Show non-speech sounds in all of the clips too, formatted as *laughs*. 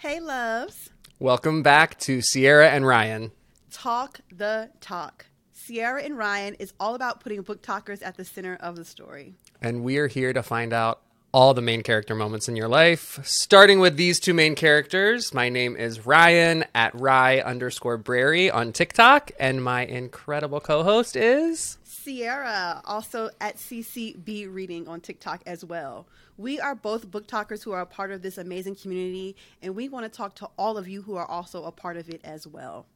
Hey, loves. Welcome back to Sierra and Ryan. Talk the tok. Sierra and Ryan is all about putting BookTokers at the center of the story. And we are here to find out all the main character moments in your life, starting with these two main characters. My name is Ryan at Rye underscore Brary on TikTok, and my incredible co host is. Sierra, also at Sisi Be Reading on TikTok as well. We are both BookTokers who are a part of this amazing community, and we want to talk to all of you who are also a part of it as well.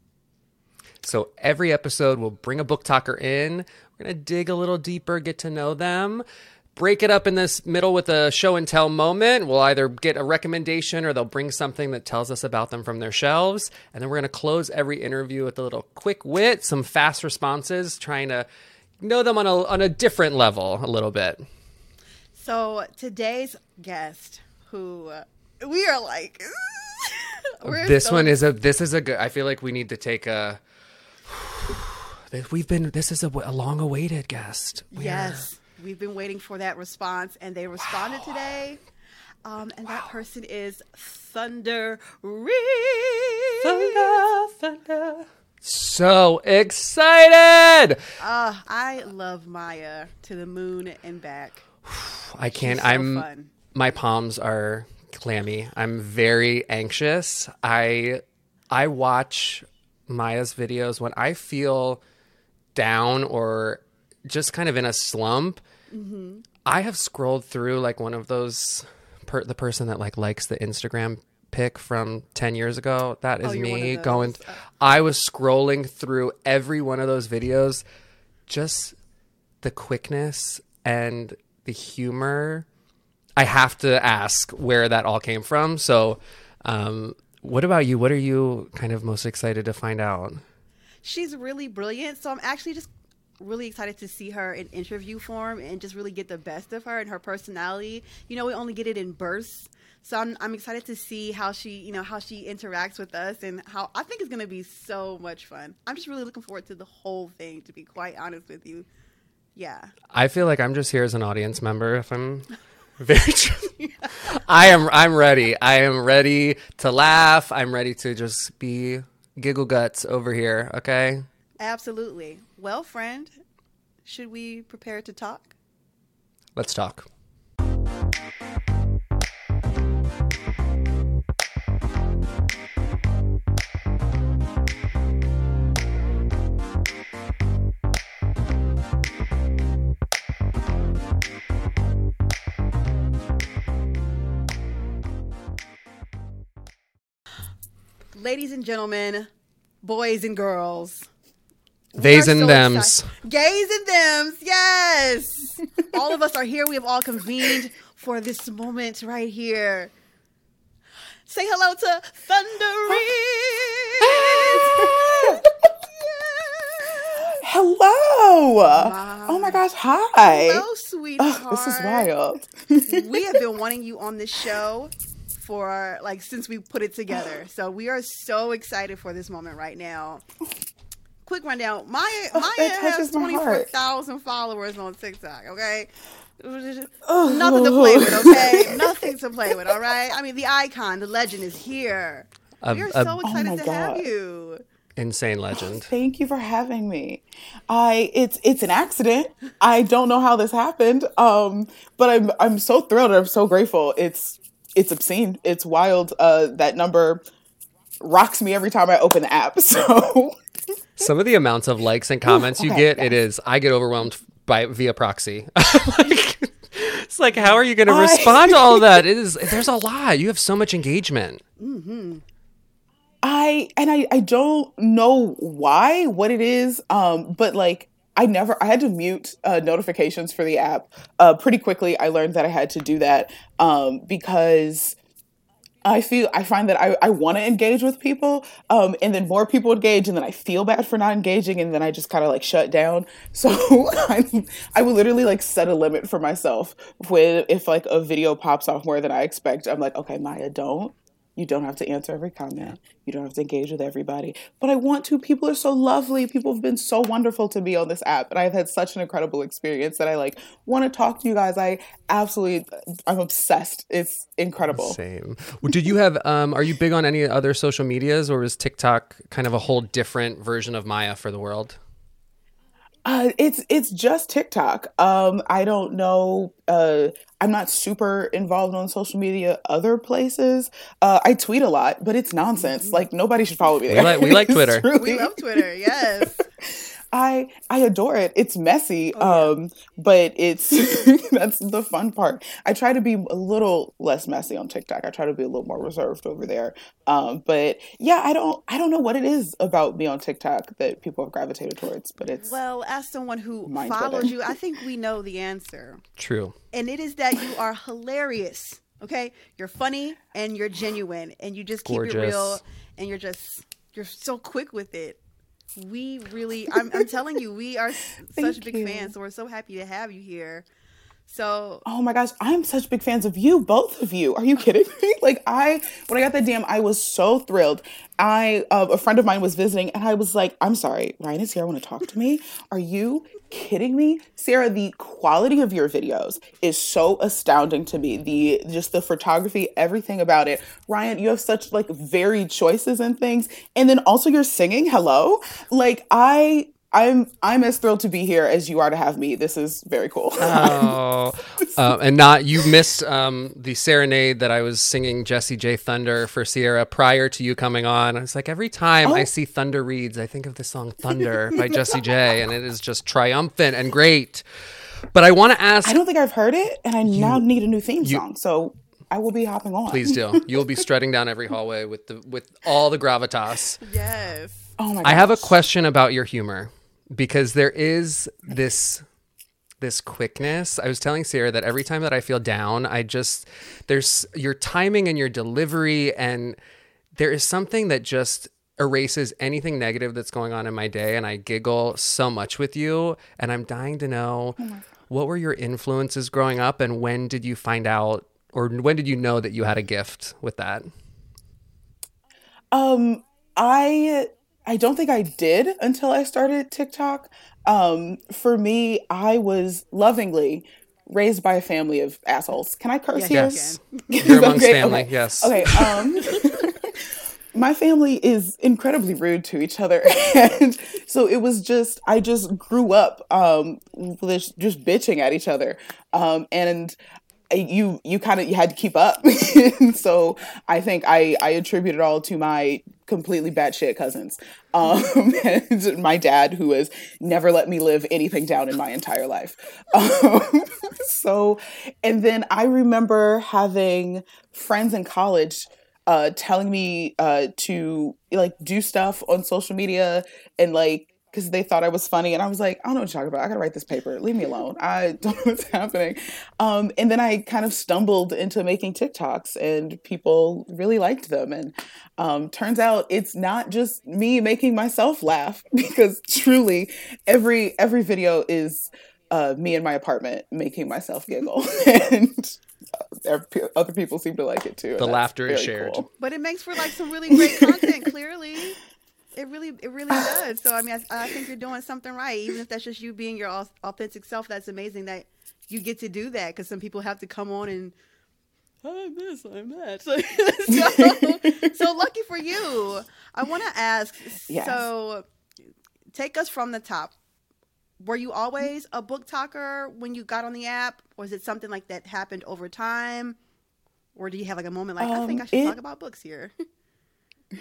So every episode, we'll bring a BookToker in. We're going to dig a little deeper, get to know them, break it up in this middle with a show and tell moment. We'll either get a recommendation or they'll bring something that tells us about them from their shelves. And then we're going to close every interview with a little quick wit, some fast responses, trying to know them on a, on a different level a little bit. So today's guest, who uh, we are like, *laughs* this so one is a this is a good. I feel like we need to take a. *sighs* We've been. This is a, a long awaited guest. We're, yes, we've been waiting for that response, and they responded wow. today. Um, and wow. that person is Thunder Reed. Thunder, thunder. So excited! Uh, I love Maya to the moon and back. I can't. So I'm. Fun. My palms are clammy. I'm very anxious. I I watch Maya's videos when I feel down or just kind of in a slump. Mm-hmm. I have scrolled through like one of those per, the person that like likes the Instagram pic from 10 years ago. That is oh, me going I was scrolling through every one of those videos just the quickness and the humor, I have to ask where that all came from. So, um, what about you? What are you kind of most excited to find out? She's really brilliant. So I'm actually just really excited to see her in interview form and just really get the best of her and her personality. You know, we only get it in bursts. So I'm, I'm excited to see how she, you know, how she interacts with us and how I think it's going to be so much fun. I'm just really looking forward to the whole thing, to be quite honest with you. Yeah. I feel like I'm just here as an audience member. If I'm *laughs* very true. yeah. I am. I'm ready. I am ready to laugh. I'm ready to just be giggle guts over here. Okay. Absolutely. Well, friend, should we prepare to talk? Let's talk. Ladies and gentlemen, boys and girls. Theys and so thems. Excited. Gays and thems, yes. *laughs* all of us are here. We have all convened for this moment right here. Say hello to Thunder *laughs* Hello. My, oh my gosh. Hi. Hello, sweetheart. Oh, this is wild. we have been wanting you on this show for like since we put it together. *gasps* So we are so excited for this moment right now. Quick rundown: Maya oh, Maya has twenty four thousand followers on TikTok. Okay. Oh. Nothing to play with, okay? *laughs* Nothing to play with, all right? I mean, the icon, the legend is here. Uh, we are so excited oh to God. have you insane legend. *gasps* Thank you for having me. I it's it's an accident. I don't know how this happened. Um but I'm I'm so thrilled. I'm so grateful. It's it's obscene. It's wild. Uh, that number rocks me every time I open the app. *laughs* So some of the amounts of likes and comments Ooh, okay, you get, it is I get overwhelmed by via proxy. *laughs* like, it's like, how are you going to respond to all *laughs* that? It is. There's a lot. You have so much engagement. Mm-hmm. I and I I don't know why what it is, um, but like I never I had to mute uh, notifications for the app uh, pretty quickly. I learned that I had to do that um, because I feel I find that I, I want to engage with people, um, and then more people engage, and then I feel bad for not engaging, and then I just kind of like shut down. *laughs* So I I will literally like set a limit for myself when if like a video pops off more than I expect. I'm like, okay, Maya, don't You don't have to answer every comment. You don't have to engage with everybody. But I want to. People are so lovely. People have been so wonderful to me on this app. And I've had such an incredible experience that I like want to talk to you guys. I absolutely I'm obsessed. It's incredible. Same. Well, did you have um are you big on any other social medias or is TikTok kind of a whole different version of Maya for the world? Uh, it's it's just TikTok. Um, I don't know. Uh, I'm not super involved on social media other places. Uh, I tweet a lot, but it's nonsense. Mm-hmm. Like nobody should follow me there. We like, *laughs* we like Twitter. we love Twitter. Yes. *laughs* I I adore it. It's messy, oh, yeah. um, but it's *laughs* *laughs* that's the fun part. I try to be a little less messy on TikTok. I try to be a little more reserved over there. Um, but yeah, I don't I don't know what it is about me on TikTok that people have gravitated towards, but it's well, as someone who follows you, I think we know the answer. True, and it is that you are hilarious. Okay, you're funny and you're genuine, and you just keep Gorgeous. it real, and you're just you're so quick with it we really I'm, I'm telling you we are *laughs* such big you. fans so we're so happy to have you here so oh my gosh i'm such big fans of you both of you are you kidding me *laughs* like i when i got that dm i was so thrilled i uh, a friend of mine was visiting and i was like i'm sorry ryan is here i want to talk to me are you kidding me? Sierra, the quality of your videos is so astounding to me. The just the photography, everything about it. Ryan, you have such like varied choices and things. And then also you're singing. Hello? Like I I'm I'm as thrilled to be here as you are to have me. This is very cool. oh, uh, *laughs* and not you missed um, the serenade that I was singing Jessie J Thunder for Sierra prior to you coming on. I was like, every time oh. I see Thunder Reads, I think of the song Thunder by Jessie J, and it is just triumphant and great. But I want to ask. I don't think I've heard it, and I you, now need a new theme you, song. So I will be hopping on. Please do. You'll be strutting down every hallway with the with all the gravitas. Yes. Oh my. Gosh. I have a question about your humor because there is this this quickness. I was telling Sierra that every time that I feel down, I just there's your timing and your delivery and there is something that just erases anything negative that's going on in my day and I giggle so much with you and I'm dying to know oh what were your influences growing up and when did you find out or when did you know that you had a gift with that? Um I I don't think I did until I started TikTok. Um, for me, I was lovingly raised by a family of assholes. Can I curse yes, here? Yes. *laughs* *laughs* You're amongst okay? family, okay. yes. Okay. Um, *laughs* my family is incredibly rude to each other. and so it was just, I just grew up um, just, just bitching at each other. Um, and you you kind of you had to keep up. *laughs* So i think i i attribute it all to my completely batshit cousins. *laughs* Um and my dad who has never let me live anything down in my entire life. *laughs* Um, so and then i remember having friends in college uh telling me uh to like do stuff on social media and like because they thought I was funny. And I was like, I don't know what you're talking about. I gotta write this paper. Leave me alone. I *laughs* don't know what's happening. Um, and then I kind of stumbled into making TikToks and people really liked them. And um, turns out it's not just me making myself laugh *laughs* because truly every every video is uh, me in my apartment making myself giggle. *laughs* and other people seem to like it too. The laughter is shared. Cool. But it makes for like some really great content, clearly. It really, it really does. So I mean, I, I, think you're doing something right, even if that's just you being your authentic self. That's amazing that you get to do that because some people have to come on and I'm this, I'm that. So, so, so lucky for you. I want to ask. Yes. So, take us from the top. Were you always a BookToker when you got on the app, or is it something like that happened over time, or do you have like a moment like um, I think I should it, talk about books here? *laughs*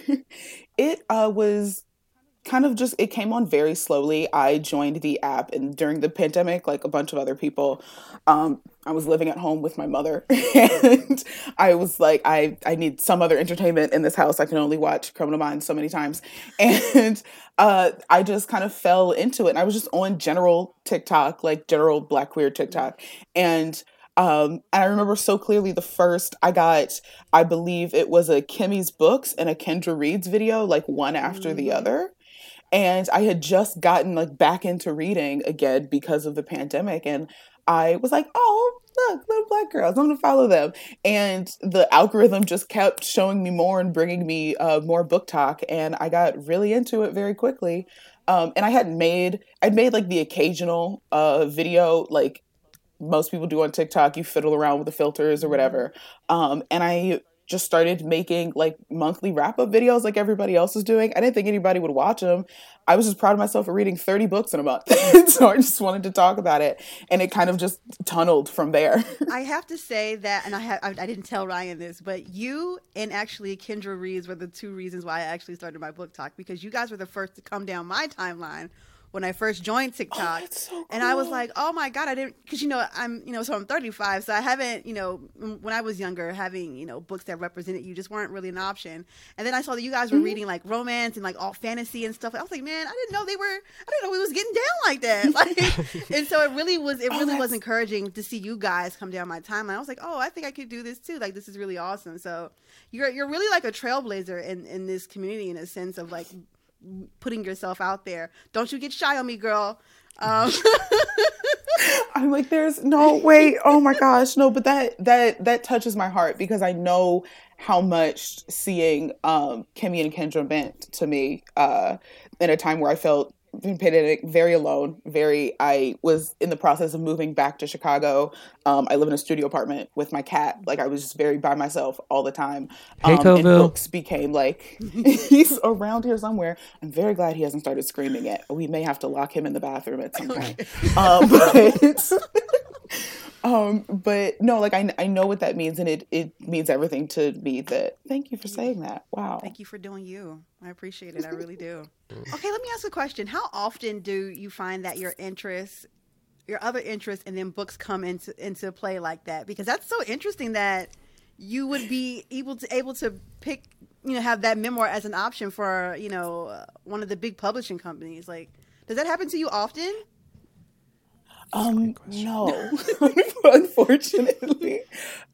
*laughs* it uh, was kind of just it came on very slowly. I joined the app and during the pandemic like a bunch of other people um, i was living at home with my mother. *laughs* And i was like i i need some other entertainment in this house. I can only watch criminal minds so many times. *laughs* And uh, i just kind of fell into it. And i was just on general tiktok like general black queer tiktok. And um, and I remember so clearly the first I got, I believe it was a Kimmy's books and a Kendra Reads video, like one after mm-hmm. the other. And I had just gotten like back into reading again because of the pandemic. And I was like, oh, look, little black girls. I'm gonna follow them. And the algorithm just kept showing me more and bringing me uh, more BookTok. and I got really into it very quickly. Um, and I had made I'd made like the occasional uh, video like most people do on TikTok. You fiddle around with the filters or whatever. Um, and I just started making like monthly wrap up videos like everybody else is doing. I didn't think anybody would watch them. I was just proud of myself for reading 30 books in a month. *laughs* so I just wanted to talk about it. And it kind of just tunneled from there. I *laughs* have to say that, and I, I, I didn't tell Ryan this, but you and actually Kendra Reads were the two reasons why I actually started my BookTok because you guys were the first to come down my timeline when I first joined TikTok. Oh, so cool. And I was like, oh my God, I didn't, because, you know, I'm, you know, so I'm 35. So I haven't, you know, when I was younger, having, you know, books that represented you just weren't really an option. And then I saw that you guys were mm-hmm. reading like romance and like all fantasy and stuff. I was like, man, I didn't know they were, I didn't know we was getting down like that. *laughs* Like, *laughs* and so it really was, it oh, really was encouraging to see you guys come down my timeline. I was like, oh, I think I could do this too. Like, this is really awesome. So you're, you're really like a trailblazer in, in this community in a sense of like putting yourself out there. Don't you get shy on me, girl. Um. *laughs* I'm like, there's no way. Oh my gosh, no. But that that that touches my heart because I know how much seeing um, Kimmy and Kendra meant to me uh, in a time where I felt pandemic, very alone. Very, I was in the process of moving back to Chicago. Um, I live in a studio apartment with my cat. Like I was just very by myself all the time. Um, hey, and books became like *laughs* he's around here somewhere. I'm very glad he hasn't started screaming yet. We may have to lock him in the bathroom at some point. um, *laughs* but um but no like I, I know what that means and it it means everything to me that thank you for saying that. Wow. Thank you for doing you. I appreciate it. I really do. *laughs* Okay let me ask a question. How often do you find that your interests your other interests and then books come into into play like that? Because that's so interesting that you would be able to able to pick you know have that memoir as an option for you know uh, one of the big publishing companies. Like does that happen to you often um, no, *laughs* *laughs* unfortunately.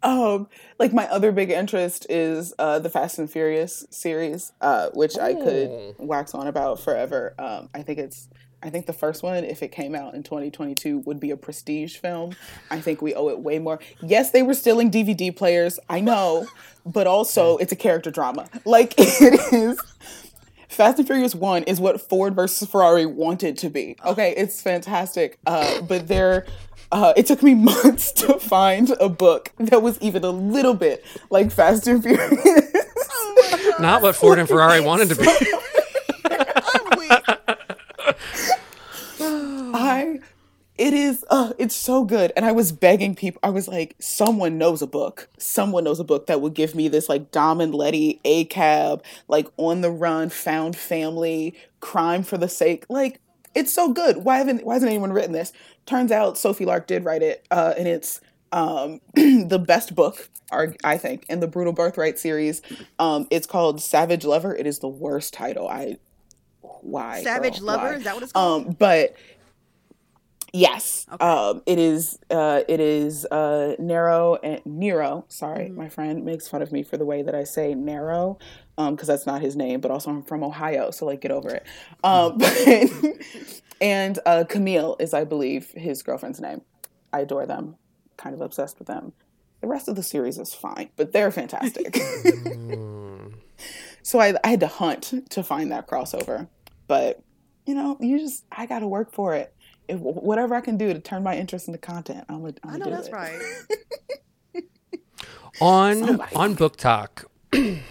um, like my other big interest is uh, the Fast and Furious series, uh, which I could oh. wax on about forever. Um, I think it's, I think the first one, if it came out in 2022, would be a prestige film. I think we owe it way more. Yes, they were stealing DVD players. I know, but also it's a character drama. Like *laughs* it is Fast and Furious One is what Ford versus Ferrari wanted to be. Okay, it's fantastic. Uh, but there, uh, it took me *laughs* months to find a book that was even a little bit like Fast and Furious. Oh Not what Ford and Ferrari wanted to be. *laughs* I it is uh it's so good. And i was begging people i was like someone knows a book. Someone knows a book that would give me this like dom and letty a cab like on the run found family crime for the sake like it's so good. Why haven't why hasn't anyone written this? Turns out sophie lark did write it uh and it's um *clears throat* the best book i think in the brutal birthright series. Um it's called savage lover. It is the worst title. I why savage girl, lover? Why? is that what it's called? um but Yes, okay. um, it is. Uh, it is uh, narrow and Nero. Sorry, mm-hmm. my friend makes fun of me for the way that I say narrow, because um, that's not his name. But also, I'm from Ohio, so like, get over it. Um, *laughs* and uh, Camille is, I believe, his girlfriend's name. I adore them. Kind of obsessed with them. The rest of the series is fine, but they're fantastic. *laughs* Mm. so I, I had to hunt to find that crossover, but you know, you just I got to work for it if, whatever I can do to turn my interest into content, I'm gonna. I'm I know that's it. right. *laughs* on Somebody. on BookTok. *clears throat*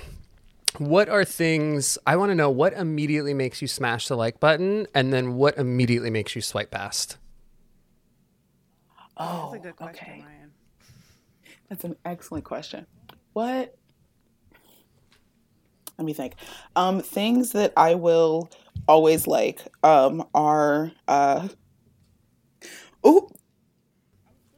what are things I want to know? What immediately makes you smash the like button, and then what immediately makes you swipe past? Oh, that's a good question, okay. Ryan. That's an excellent question. What? Let me think. Um, things that I will always like um, are uh, Oh,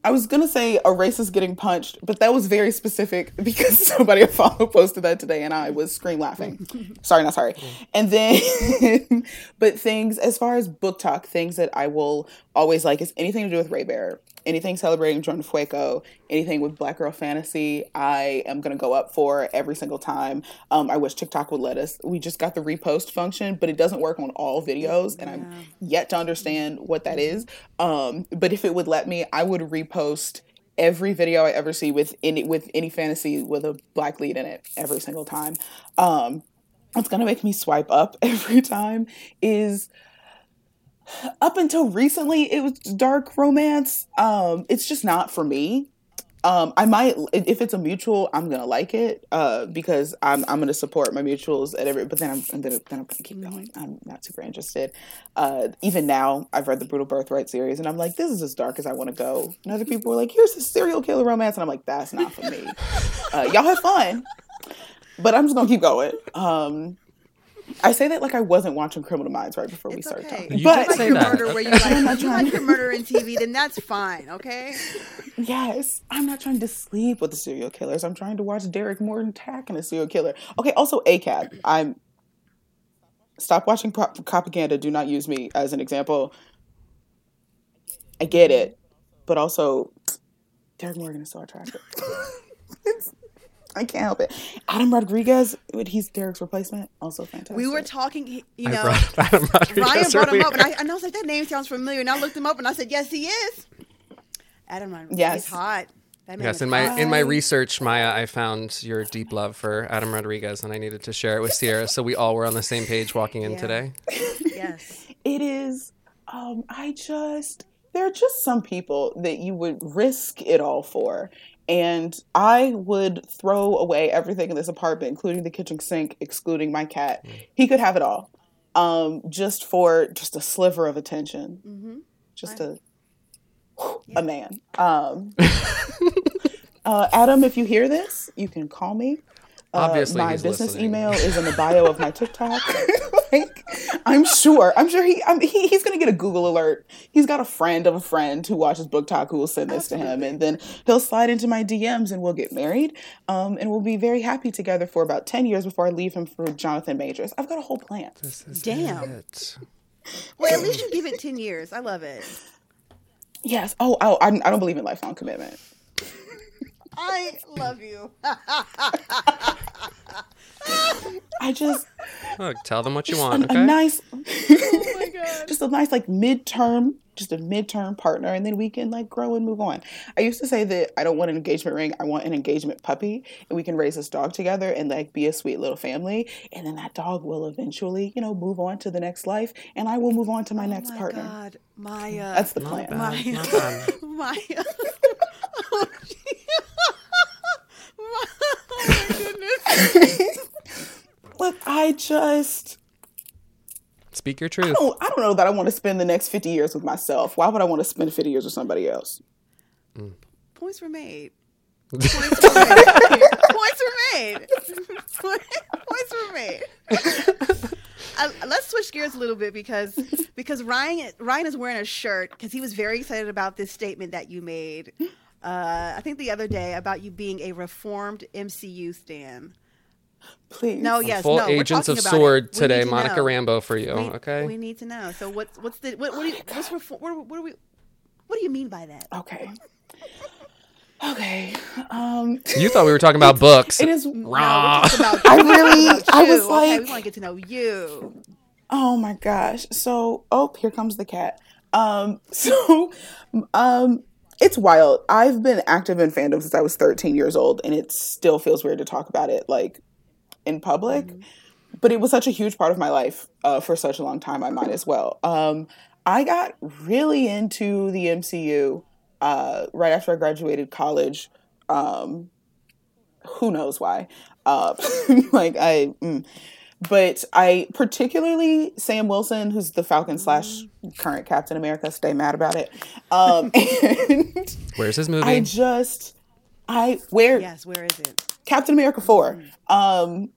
I was gonna say a racist getting punched, but that was very specific *laughs* because somebody I *laughs* follow posted that today, and I was scream laughing. *laughs* sorry, not sorry. And then, but things as far as BookTok, things that I will always like is anything to do with Raybearer anything celebrating Jordan Ifueko, anything with Black Girl Fantasy, I am gonna go up for every single time. Um, I wish TikTok would let us. We just got the repost function, but it doesn't work on all videos, and yeah. I'm yet to understand what that is. Um, but if it would let me, I would repost every video I ever see with any with any fantasy with a black lead in it every single time. Um, what's gonna make me swipe up *laughs* every time is up until recently it was dark romance. Um, it's just not for me. Um, I might if it's a mutual, I'm gonna like it uh, because I'm I'm gonna support my mutuals at every. But then I'm, I'm gonna then I'm gonna keep going. I'm not super interested. Uh, even now, I've read the Brutal Birthright series, and I'm like, this is as dark as I want to go. And other people were like, here's a serial killer romance, and I'm like, that's not for me. *laughs* Uh, y'all have fun, but I'm just gonna keep going. Um, I say that like I wasn't watching Criminal Minds right before we started okay. talking. You but like your murder where you like, you like your murder in TV, then that's fine, okay? Yes, I'm not trying to sleep with the serial killers. I'm trying to watch Derek Morgan attacking a serial killer. Okay, also ACAB. I'm stop watching prop- propaganda. Do not use me as an example. I get it, but also Derek Morgan is so attractive. *laughs* I can't help it. Adam Rodriguez, he's Derek's replacement, also fantastic. We were talking, you know, Ryan brought him up, and I, and I was like, that name sounds familiar. And I looked him up, and I said, yes, he is. Adam Rodriguez, yes. he's hot. Yes, in my in my research, Maya, I found your deep love for Adam Rodriguez, and I needed to share it with Sierra, so we all were on the same page walking in yeah. today. yes, *laughs* it is. Um, I just there are just some people that you would risk it all for, and I would throw away everything in this apartment, including the kitchen sink, excluding my cat. Mm. He could have it all, um, just for just a sliver of attention, mm-hmm. just a yeah. a man. Um, *laughs* uh, Adam, if you hear this, you can call me. Uh, Obviously, my business listening. email is in the bio of my TikTok. *laughs* like, I'm sure. I'm sure he, I'm, he he's gonna get a Google alert. He's got a friend of a friend who watches BookTok who will send this Absolutely. to him, and then he'll slide into my DMs, and we'll get married. Um, and we'll be very happy together for about ten years before I leave him for Jonathan Majors. I've got a whole plan. Damn. It. Well, at least you give it ten years. I love it. Yes. Oh, oh I, I don't believe in lifelong commitment. I love you. *laughs* I just look. Tell them what you want. A, okay? a nice, *laughs* oh my *laughs* god, just a nice like midterm, just a midterm partner, and then we can like grow and move on. I used to say that I don't want an engagement ring. I want an engagement puppy, and we can raise this dog together and like be a sweet little family. And then that dog will eventually, you know, move on to the next life, and I will move on to my oh next my partner. God. Maya, that's the plan. Maya, Maya. *laughs* Look, I just speak your truth. I don't, I don't know that I want to spend the next 50 years with myself. Why would I want to spend 50 years with somebody else? Mm. Points were made. *laughs* Points were made. Points were made. Points were made. Uh, let's switch gears a little bit because because Ryan Ryan is wearing a shirt because he was very excited about this statement that you made uh, I think the other day about you being a reformed MCU stan. Please. No, yes, full no. Agents of Sword today, to Monica know. Rambeau for you. We, okay. We need to know. So what's what's the what, what do you, what's what, what, do we what do you mean by that? Okay. Okay. Um, you thought we were talking about books. It is raw. No, *laughs* I really. I was like, okay, we want to get to know you. Oh my gosh. So, oh, here comes the cat. Um, *laughs* so, um, it's wild. I've been active in fandom since I was 13 years old, and it still feels weird to talk about it like in public. Mm-hmm. But it was such a huge part of my life uh, for such a long time. I might as well. Um, I got really into the MCU uh, right after I graduated college. Um, who knows why? Uh, *laughs* like I. Mm but I particularly Sam Wilson, who's the Falcon slash current Captain America. Stay mad about it. Um, *laughs* and Where's his movie? I just, I where? Yes, where is it? Captain America 4 Um,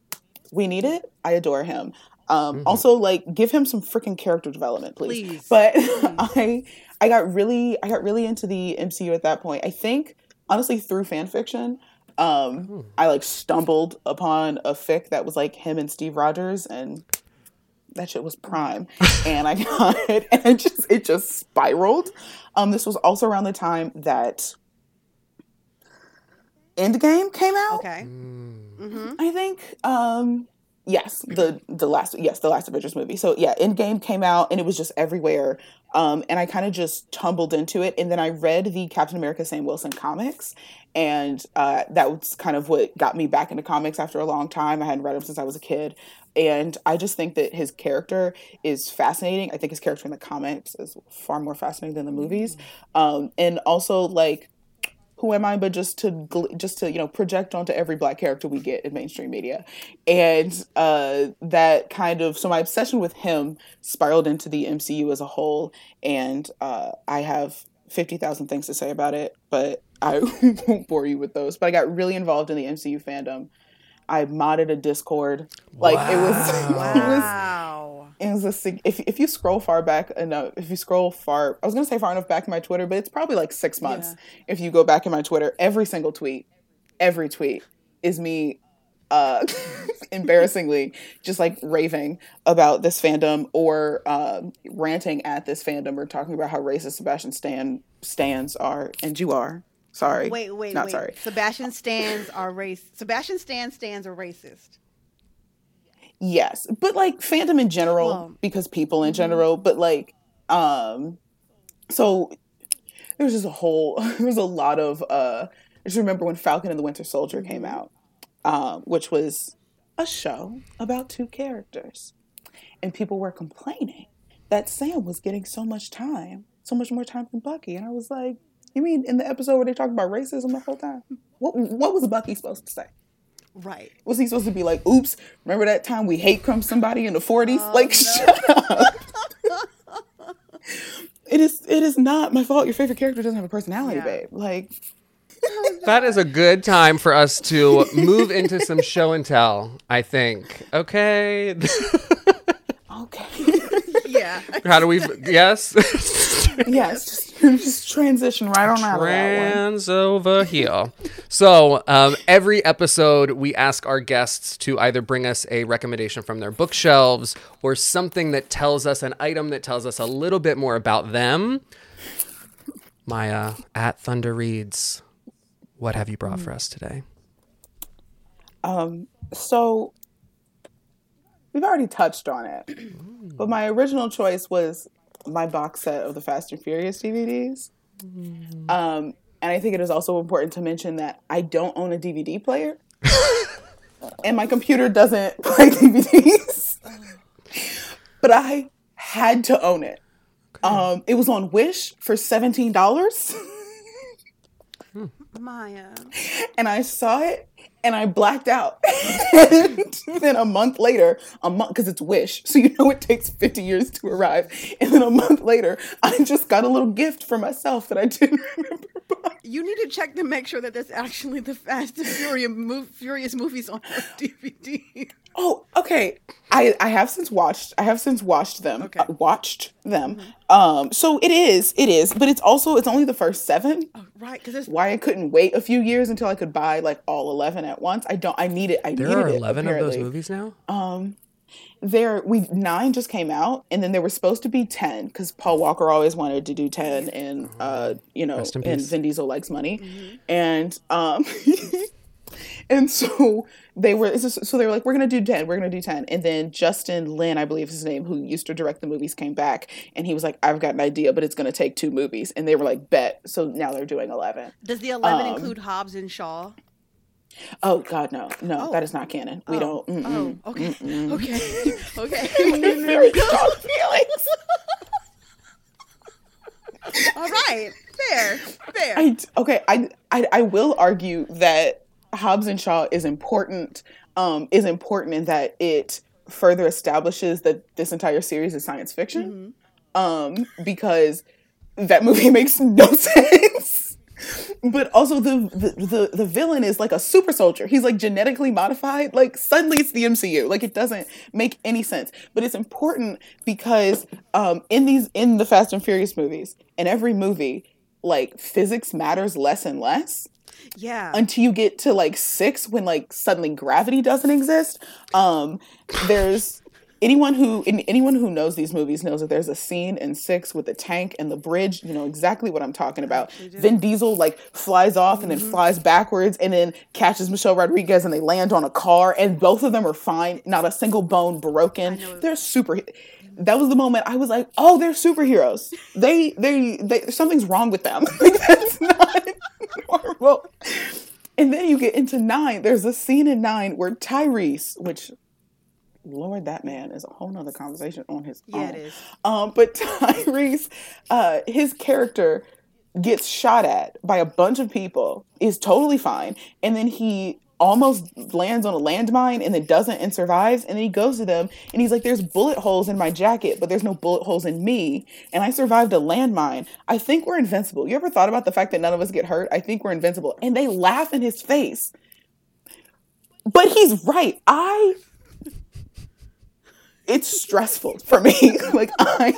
we need it. I adore him. Um, mm-hmm. Also, like, give him some freaking character development, please. please. But please. *laughs* I, I got really, I got really into the MCU at that point. I think honestly through fan fiction. Um, hmm. I like stumbled upon a fic that was like him and Steve Rogers, and that shit was prime. *laughs* and I got *laughs* it, and it just it just spiraled. Um, this was also around the time that Endgame came out. Okay. Mm-hmm. I think. Um, Yes, the the last yes the last Avengers movie. So yeah, Endgame came out and it was just everywhere. Um, and I kind of just tumbled into it, and then I read the Captain America Sam Wilson comics, and uh, that was kind of what got me back into comics after a long time. I hadn't read them since I was a kid, and I just think that his character is fascinating. I think his character in the comics is far more fascinating than the movies, um, and also like who am I but just to just to you know project onto every black character we get in mainstream media, and uh, that kind of so my obsession with him spiraled into the MCU as a whole, and uh, I have fifty thousand things to say about it, but *laughs* I won't bore you with those. But I got really involved in the MCU fandom. I modded a Discord, like wow. *laughs* it was, wow. it was was a if if you scroll far back enough, if you scroll far, I was gonna say far enough back in my Twitter, but it's probably like six months. Yeah. If you go back in my Twitter, every single tweet, every tweet is me, uh, *laughs* embarrassingly just like raving about this fandom or uh, ranting at this fandom or talking about how racist Sebastian Stan stands are, and you are. Sorry. Wait, wait, Not wait. Sorry. Sebastian stands are race. Sebastian Stan stands are racist. Yes, but like fandom in general, well, because people in mm-hmm. general, but like, um, so there's just a whole, *laughs* there's a lot of, uh, I just remember when Falcon and the Winter Soldier came out, um, which was a show about two characters, and people were complaining that Sam was getting so much time, so much more time than Bucky, and I was like, you mean in the episode where they talked about racism the whole time? What what was Bucky supposed to say? Right. Was he supposed to be like, oops, remember that time we hate crumb somebody in the 40s? Oh, like, no. shut up. *laughs* it is it is not my fault your favorite character doesn't have a personality, yeah. babe. Like *laughs* that is a good time for us to move into some show and tell, I think. Okay. *laughs* okay. yeah. How do we yes? yes, *laughs* just transition right on out Trans over here. So um, every episode, we ask our guests to either bring us a recommendation from their bookshelves or something that tells us an item that tells us a little bit more about them. Maya at Thunder Reads, what have you brought for us today? Um, so we've already touched on it, but my original choice was my box set of the Fast and Furious DVDs. Mm. Um, and I think it is also important to mention that I don't own a DVD player, *laughs* and my computer doesn't *laughs* play DVDs. but I had to own it. Um, it was on Wish for seventeen dollars. Maya. And I saw it and I blacked out. *laughs* and then a month later, a month because it's Wish, so you know it takes 50 years to arrive. And then a month later, I just got a little gift for myself that I didn't *laughs* remember. Buying. You need to check to make sure that that's actually the Fast and Furious, Furious movies on *laughs* DVD. Oh, okay. I I have since watched. I have since watched them. Okay. Uh, watched them. Mm-hmm. Um. So it is. It is. But it's also. It's only the first seven. Oh, right. Because why I couldn't wait a few years until I could buy like all eleven at once. I don't. I need it. I there are eleven it, of those movies now. Um. There, we nine just came out, and then there were supposed to be ten because Paul Walker always wanted to do ten, and uh, you know, and Vin Diesel likes money, mm-hmm. and um, *laughs* and so they were so they were like we're gonna do 10 we're gonna do 10 and then justin lin i believe his name who used to direct the movies came back and he was like i've got an idea but it's gonna take two movies and they were like bet so now they're doing 11 does the 11 um, include hobbs and shaw Oh God, no, no, oh. that is not canon. We oh. don't. Mm-mm, oh, okay, mm-mm. okay, *laughs* okay. *laughs* Very *laughs* strong feelings. All right, fair, fair. I, okay, I, I, I will argue that Hobbs and Shaw is important. Um, is important in that it further establishes that this entire series is science fiction. Mm-hmm. Um, because that movie *laughs* makes no sense. but also the, the, the the villain is like a super soldier. He's like genetically modified. Like suddenly it's the MCU. Like it doesn't make any sense. But it's important because um, in these in the Fast and Furious movies, in every movie, like physics matters less and less. Yeah. Until you get to like six when like suddenly gravity doesn't exist. Um there's anyone who anyone who knows these movies knows that there's a scene in six with the tank and the bridge. You know exactly what I'm talking about. Vin Diesel like flies off mm-hmm. and then mm-hmm. flies backwards and then catches Michelle Rodriguez and they land on a car and both of them are fine. Not a single bone broken. They're super. That was the moment I was like, "Oh, they're superheroes. They, they, they. Something's wrong with them. *laughs* That's *laughs* not *laughs* normal." And then you get into nine. There's a scene in nine where Tyrese, which Lord, that man is a whole nother conversation on his yeah, own. it is. Um, but *laughs* Tyrese, uh, his character gets shot at by a bunch of people, is totally fine, and then he almost lands on a landmine and then doesn't and survives. And then he goes to them and he's like, There's bullet holes in my jacket, but there's no bullet holes in me. And I survived a landmine. I think we're invincible. You ever thought about the fact that none of us get hurt? I think we're invincible. And they laugh in his face. But he's right. I it's stressful for me. *laughs* like I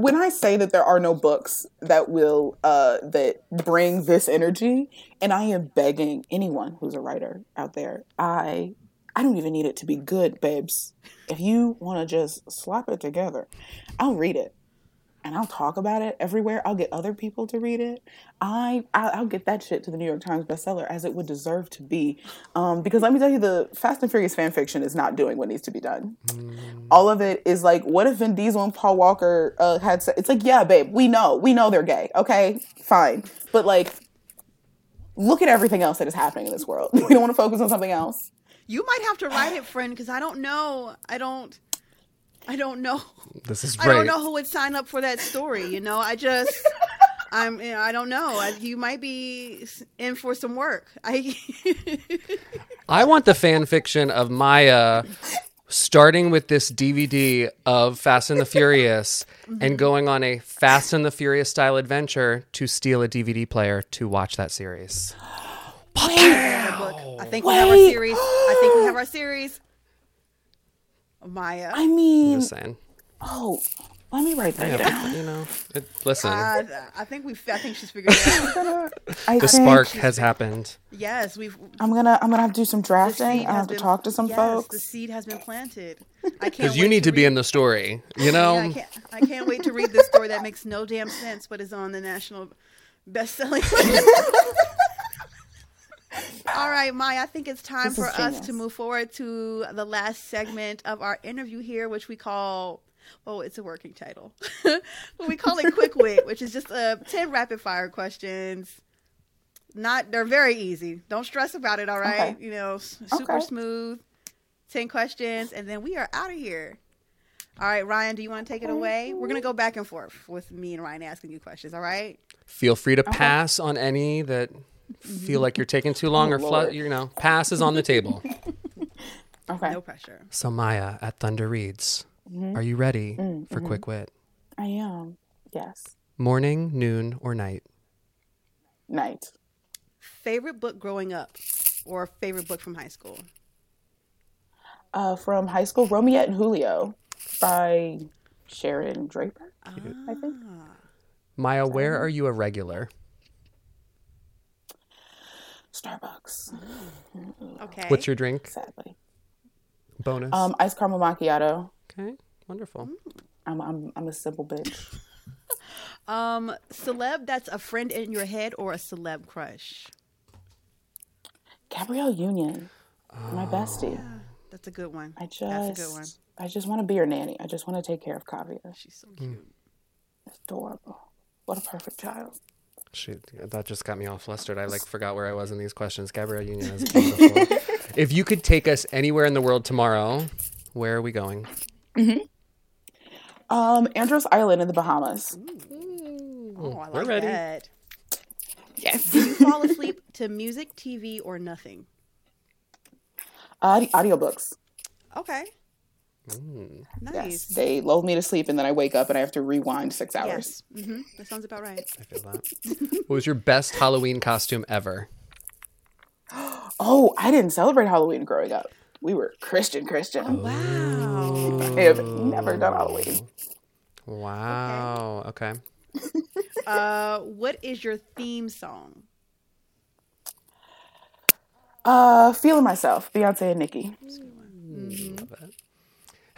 when I say that there are no books that will uh that bring this energy, and I am begging anyone who's a writer out there, I I don't even need it to be good, babes. If you want to just slap it together, I'll read it and I'll talk about it everywhere. I'll get other people to read it. I I'll get that shit to the New York Times bestseller as it would deserve to be. Um, because let me tell you, the Fast and Furious fan fiction is not doing what needs to be done. Mm. All of it is like, what if Vin Diesel and Paul Walker uh, had? Se- it's like, yeah, babe, we know, we know they're gay. Okay, fine, but like, look at everything else that is happening in this world. *laughs* we don't want to focus on something else. You might have to write *sighs* it, friend, because I don't know. I don't. I don't know. This is great. I don't know who would sign up for that story. You know, I just. *laughs* I'm. You know, I don't know. You might be in for some work. I. *laughs* I want the fan fiction of Maya starting with this DVD of Fast and the Furious mm-hmm. and going on a Fast and the Furious style adventure to steal a DVD player to watch that series. *gasps* I think Wait. we have our series. I think we have our series. Maya. I mean, I'm just saying. Oh, let me write that down. You know, it, listen. Uh, I think we. I think she's figured it out. *laughs* the spark has happened. Yes, we've. I'm gonna. I'm gonna have to do some drafting. I have been, to talk to some yes, folks. The seed has been planted. I *laughs* can't. Because you need to, to be in the story. You know. Yeah, I can't. I can't wait to read this story that makes no damn sense, but is on the national best-selling. *laughs* All right, Maya, I think it's time this for us to move forward to the last segment of our interview here, which we call oh, it's a working title. *laughs* we call it Quick *laughs* Wit, which is just uh, 10 rapid fire questions. Not they're very easy. Don't stress about it, all right? Okay. You know, super okay. smooth. 10 questions and then we are out of here. All right, Ryan, do you want to take it away? We're going to go back and forth with me and Ryan asking you questions, all right? Feel free to pass on any that feel like you're taking too long oh, or fl- you know, pass is on the table. *laughs* okay. No pressure. So Maya at Thunder Reads, mm-hmm. are you ready mm-hmm. for Quick Wit? I am. Yes. Morning, noon, or night? Night. Favorite book growing up or favorite book from high school? Uh, from high school, Romiette and Julio by Sharon Draper, ah. I think. Maya, where are you a regular? Starbucks. Okay. What's your drink? Sadly. Bonus. Um, ice caramel macchiato. Okay, wonderful. I'm I'm I'm a simple bitch. *laughs* um, celeb that's a friend in your head or a celeb crush. Gabrielle Union, oh. my bestie. Yeah, that's a good one. I just that's a good one. I just want to be your nanny. I just want to take care of Kaavia. She's so cute. Mm. Adorable. What a perfect child. Shoot, that just got me all flustered. I like *laughs* forgot where I was in these questions. Gabrielle Union is beautiful. if you could take us anywhere in the world tomorrow, where are we going? Mm-hmm. Um, Andros Island in the Bahamas. Ooh. Oh, I like We're ready. that. Yes. Do you fall asleep *laughs* to music, TV, or nothing? Uh, audiobooks. Okay. Mm. Nice. Yes, they lull me to sleep, and then I wake up and I have to rewind six hours. Yes. Mm-hmm. That sounds about right. I feel that. what was your best Halloween costume ever? *gasps* Oh, I didn't celebrate Halloween growing up. We were Christian Christian. Oh, wow. I have never done Halloween. Wow. Okay. okay. *laughs* uh, what is your theme song? Uh, feeling myself, Beyonce and Nicki. Mm-hmm. Love it.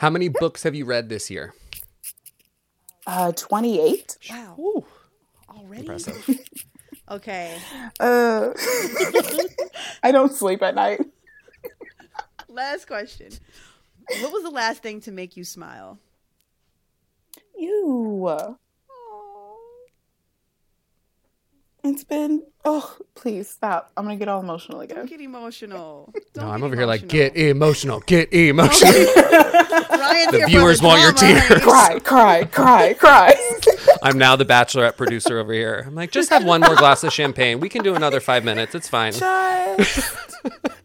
How many books have you read this year? Uh, 28. Wow. Ooh. Already? Impressive. *laughs* okay. Uh, *laughs* I don't sleep at night. *laughs* last question. What was the last thing to make you smile? You. It's been oh please stop. I'm gonna get all emotional again. Don't get emotional. Don't no, I'm over emotional. here like get emotional, get emotional. *laughs* *laughs* the viewers want your tears. Cry, cry, cry, cry. *laughs* I'm now the bachelorette producer over here. I'm like, just have one more glass of champagne. We can do another five minutes. It's fine. Just...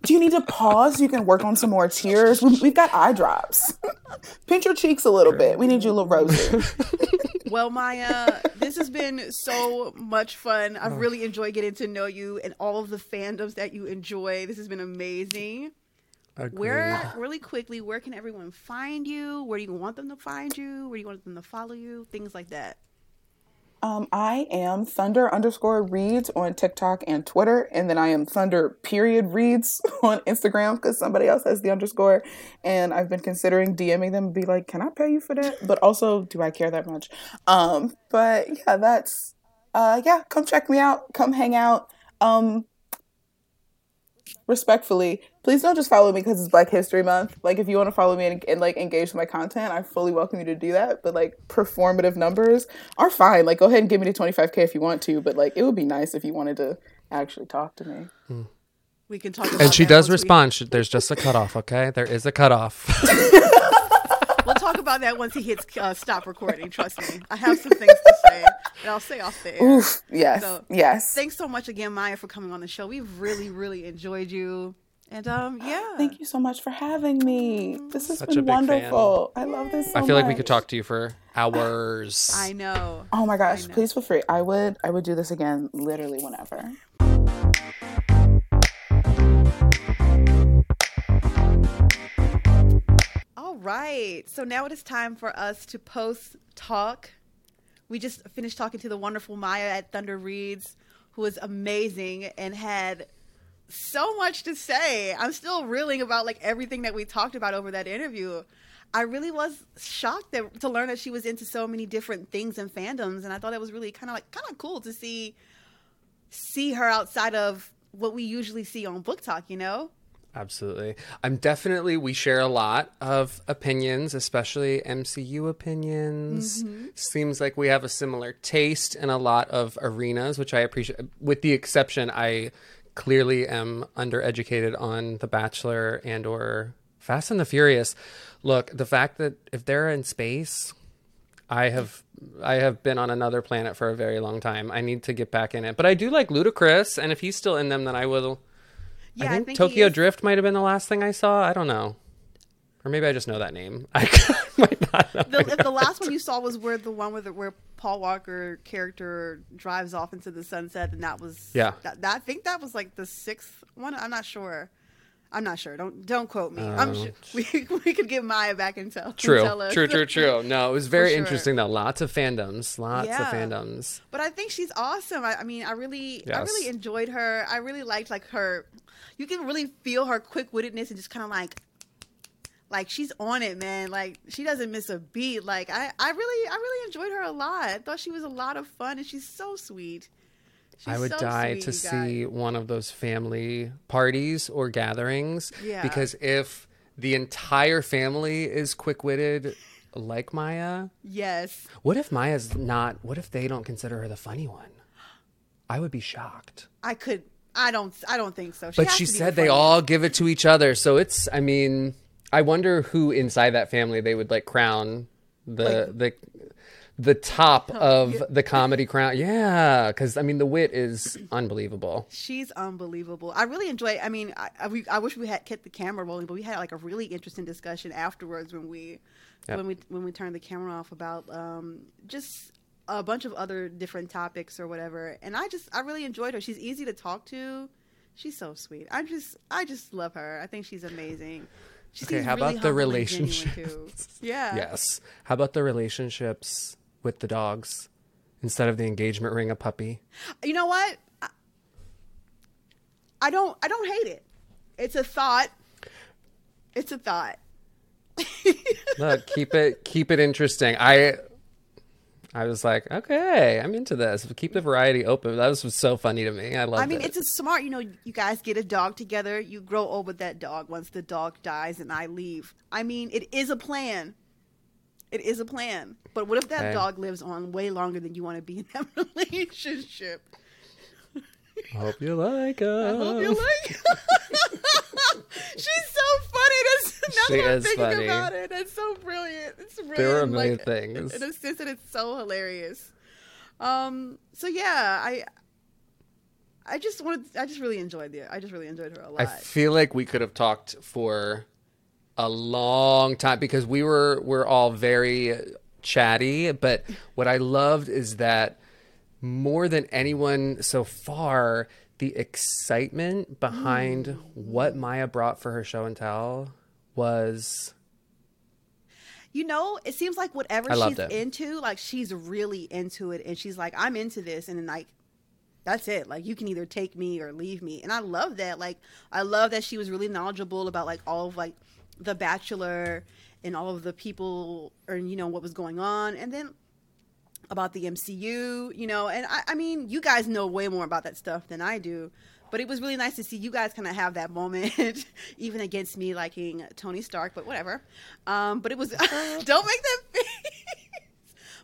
do you need to pause? You can work on some more tears. We, have got eye drops. Pinch your cheeks a little bit. We need you a little rosy. Well, Maya, this has been so much fun. I've oh. really enjoyed getting to know you and all of the fandoms that you enjoy. This has been amazing. Agreed. Where really quickly, where can everyone find you? Where do you want them to find you? Where do you want them to follow you? Things like that. Um, I am Thunder underscore reads on TikTok and Twitter, and then I am Thunder period reads *laughs* on Instagram because somebody else has the underscore. And I've been considering DMing them be like, "Can I pay you for that?" But also, do I care that much? Um, but yeah, that's uh, yeah. Come check me out. Come hang out. Um, respectfully, please don't just follow me because it's Black History Month. Like, if you want to follow me and, and, like engage with my content, I fully welcome you to do that. But like, performative numbers are fine. Like, go ahead and give me the twenty five k if you want to. But like, it would be nice if you wanted to actually talk to me. Hmm. We can talk. and she does respond. We... There's just a cutoff. Okay, there is a cutoff. *laughs* we'll talk about that once he hits uh, stop recording. Trust me, I have some things to say, and I'll say off the air. Oof, yes, so, yes. Thanks so much again, Maya, for coming on the show. We've really, really enjoyed you. And um, yeah. Thank you so much for having me. This has Such been wonderful. Fan. I love this. So I feel much. like we could talk to you for hours. *laughs* I know. Oh my gosh! Please feel free. I would. I would do this again, literally whenever. All right. So now it is time for us to post talk. We just finished talking to the wonderful Maya at Thunder Reads, who was amazing and had so much to say. I'm still reeling about like everything that we talked about over that interview. I really was shocked that, to learn that she was into so many different things and fandoms, and I thought it was really kind of like kind of cool to see see her outside of what we usually see on BookTok. You know. Absolutely. I'm definitely, we share a lot of opinions, especially MCU opinions. Mm-hmm. Seems like we have a similar taste in a lot of arenas, which I appreciate. With the exception, I clearly am undereducated on The Bachelor and or Fast and the Furious. Look, the fact that if they're in space, I have I have been on another planet for a very long time. I need to get back in it. But I do like Ludacris, and if he's still in them, then I will yeah, I think, I think Tokyo Drift might have been the last thing I saw. I don't know. Or maybe I just know that name. *laughs* I *laughs* might not know. The, if the last one you saw was where the one with the, where Paul Walker character drives off into the sunset, and that was yeah. That, that, I think that was like the sixth one. I'm not sure. I'm not sure. Don't don't quote me. I'm oh. sure oh. *laughs* we, we could get Maya back and tell. True, tell true, true, true. No, it was very sure. interesting though. Lots of fandoms, lots yeah. of fandoms. But I think she's awesome. I, I mean, I really, yes. I really enjoyed her. I really liked like her you can really feel her quick wittedness and just kind of like like she's on it, man. Like she doesn't miss a beat. Like I, I really, I really enjoyed her a lot. I thought she was a lot of fun, and she's so sweet. She's I would so die sweet, to see one of those family parties or gatherings. Yeah. Because if the entire family is quick witted like Maya, yes. What if Maya's not? What if they don't consider her the funny one? I would be shocked. I could I don't. I don't think so. She but she said they all give it to each other, so it's. I mean, I wonder who inside that family they would like crown the like, the the top oh, of yeah. the comedy crown. Yeah, because I mean the wit is unbelievable. She's unbelievable. I really enjoy. I mean, I, I, I, wish we had kept the camera rolling, but we had like a really interesting discussion afterwards when we yep. when we when we turned the camera off about um, just a bunch of other different topics or whatever. And I just I really enjoyed her. She's easy to talk to. She's so sweet. I just I just love her. I think she's amazing. She okay, how really about the relationships? *laughs* yeah. Yes. How about the relationships with the dogs instead of the engagement ring a puppy? You know what? I, I don't I don't hate it. It's a thought. It's a thought. *laughs* Look, keep it keep it interesting. I I was like, okay, I'm into this. Keep the variety open. That was so funny to me. I love. It. I mean, it. it's a smart. You know, you guys get a dog together. You grow old with that dog. Once the dog dies and I leave, I mean, it is a plan. It is a plan. But what if that okay. dog lives on way longer than you want to be in that *laughs* relationship? I hope you like her. I hope you like. *laughs* *laughs* She's so funny. That's *laughs* now she that I'm thinking funny. about it. That's so brilliant. It's brilliant. There are a million like, things. In a sense that it's so hilarious. Um. So yeah, I. I just wanted. I just really enjoyed the. I just really enjoyed her a lot. I feel like we could have talked for a long time because we were we're all very chatty. But what I loved is that more than anyone so far, the excitement behind mm. what Maya brought for her show and tell was you know, it seems like whatever she's into, like she's really into it, and she's like, I'm into this, and then like, that's it. Like, you can either take me or leave me, and I love that. Like, I love that she was really knowledgeable about like all of like the Bachelor and all of the people, or you know what was going on, and then about the MCU, you know, and I, I mean, you guys know way more about that stuff than I do. But it was really nice to see you guys kind of have that moment, *laughs* even against me liking Tony Stark, but whatever. Um, but it was *laughs* *laughs* don't make that face.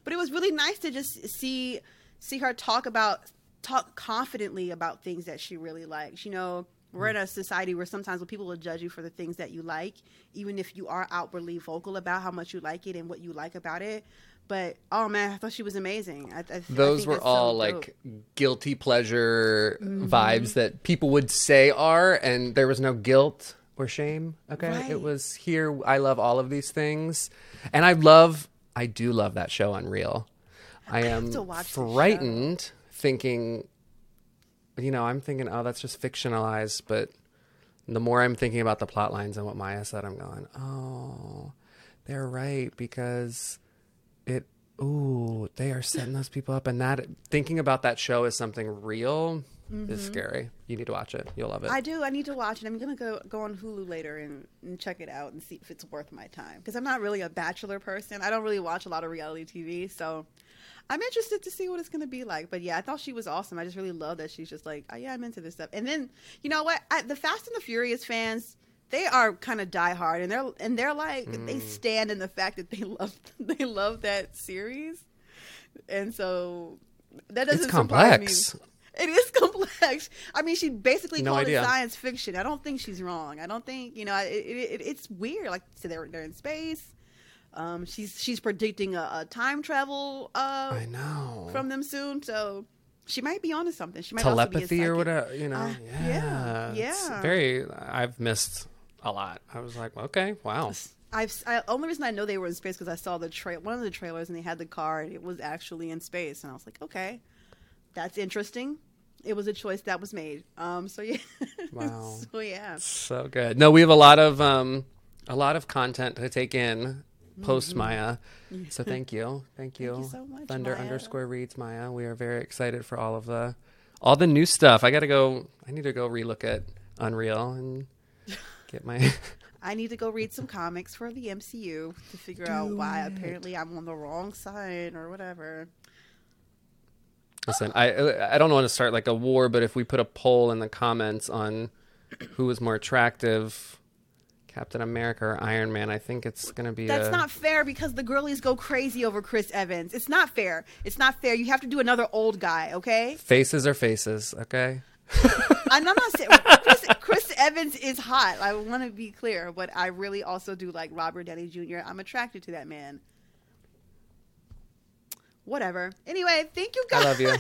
but it was really nice to just see see her talk about talk confidently about things that she really likes. You know, we're in a society where sometimes people will judge you for the things that you like, even if you are outwardly vocal about how much you like it and what you like about it. But oh man, I thought she was amazing. I, I, Those I were all so like guilty pleasure mm-hmm. vibes that people would say are, and there was no guilt or shame. Okay, right. it was here. I love all of these things, and I love. I do love that show, Unreal. I am frightened, thinking. You know, I'm thinking, oh, that's just fictionalized, but the more I'm thinking about the plot lines and what Maya said, I'm going, oh, they're right because ooh they are setting those people up. And that thinking about that show as something real mm-hmm. is scary. You need to watch it. You'll love it. I do. I need to watch it. I'm gonna go go on hulu later and, and check it out and see if it's worth my time. Because i'm not really a bachelor person. I don't really watch a lot of reality tv so i'm interested to see what it's gonna be like. But yeah i thought she was awesome. I just really love that she's just like oh yeah i'm into this stuff. And then you know what? I, the fast and the furious fans they are kind of diehard, and they're and they're like mm. they stand in the fact that they *laughs* love they love that series, and so that doesn't it's complex. Me. It is *laughs* complex. I mean, she basically no called idea. it science fiction. I don't think she's wrong. I don't think you know. It, it, it, it's weird. Like so they're they're in space. Um, she's she's predicting a, a time travel. Uh, I know from them soon. So she might be onto something. She might telepathy or whatever. You know, uh, yeah, yeah, yeah. very. I've missed a lot. I was like, okay, wow. I've I, only reason I know they were in space because I saw the tra- one of the trailers and they had the car and it was actually in space and I was like, okay, that's interesting. It was a choice that was made. Um, so yeah, *laughs* wow, so yeah, so good. No, we have a lot of um, a lot of content to take in post mm-hmm. Maya. So thank you, thank *laughs* you, thank you so much, Thunder Maya. underscore reads Maya. We are very excited for all of the all the new stuff. I got to go. I need to go relook at Unreal and *laughs* get my. I need to go read some comics for the MCU to figure Do out why it. apparently I'm on the wrong side or whatever. Listen, I I don't want to start like a war, but if we put a poll in the comments on who is more attractive, Captain America or Iron Man, I think it's going to be. That's a... not fair because the girlies go crazy over Chris Evans. It's not fair. It's not fair. You have to do another old guy, okay? Faces are faces, okay? *laughs* I'm not saying Chris, Chris, Evans is hot. I want to be clear, but I really also do like Robert Downey Jr. I'm attracted to that man. Whatever. Anyway, thank you guys. I love you. *laughs*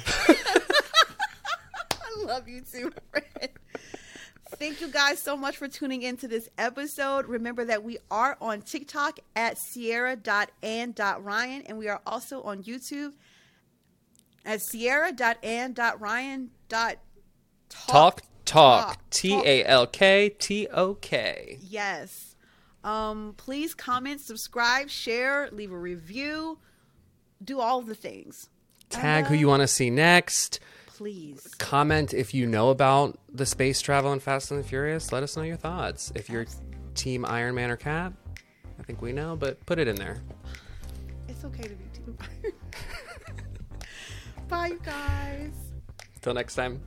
I love you too, Fred. Thank you guys so much for tuning into this episode. Remember that we are on TikTok at sierra.and.ryan and we are also on YouTube at sierra.and.ryan. Talk, talk. T A L K T O K. Yes. Um, please comment, subscribe, share, leave a review, do all the things. Tag uh, who you want to see next. Please. Comment if you know about the space travel and Fast and the Furious. Let us know your thoughts. If you're Team Iron Man or Cap, I think we know, but put it in there. It's okay to be Team too. *laughs* Bye, you guys. Till next time.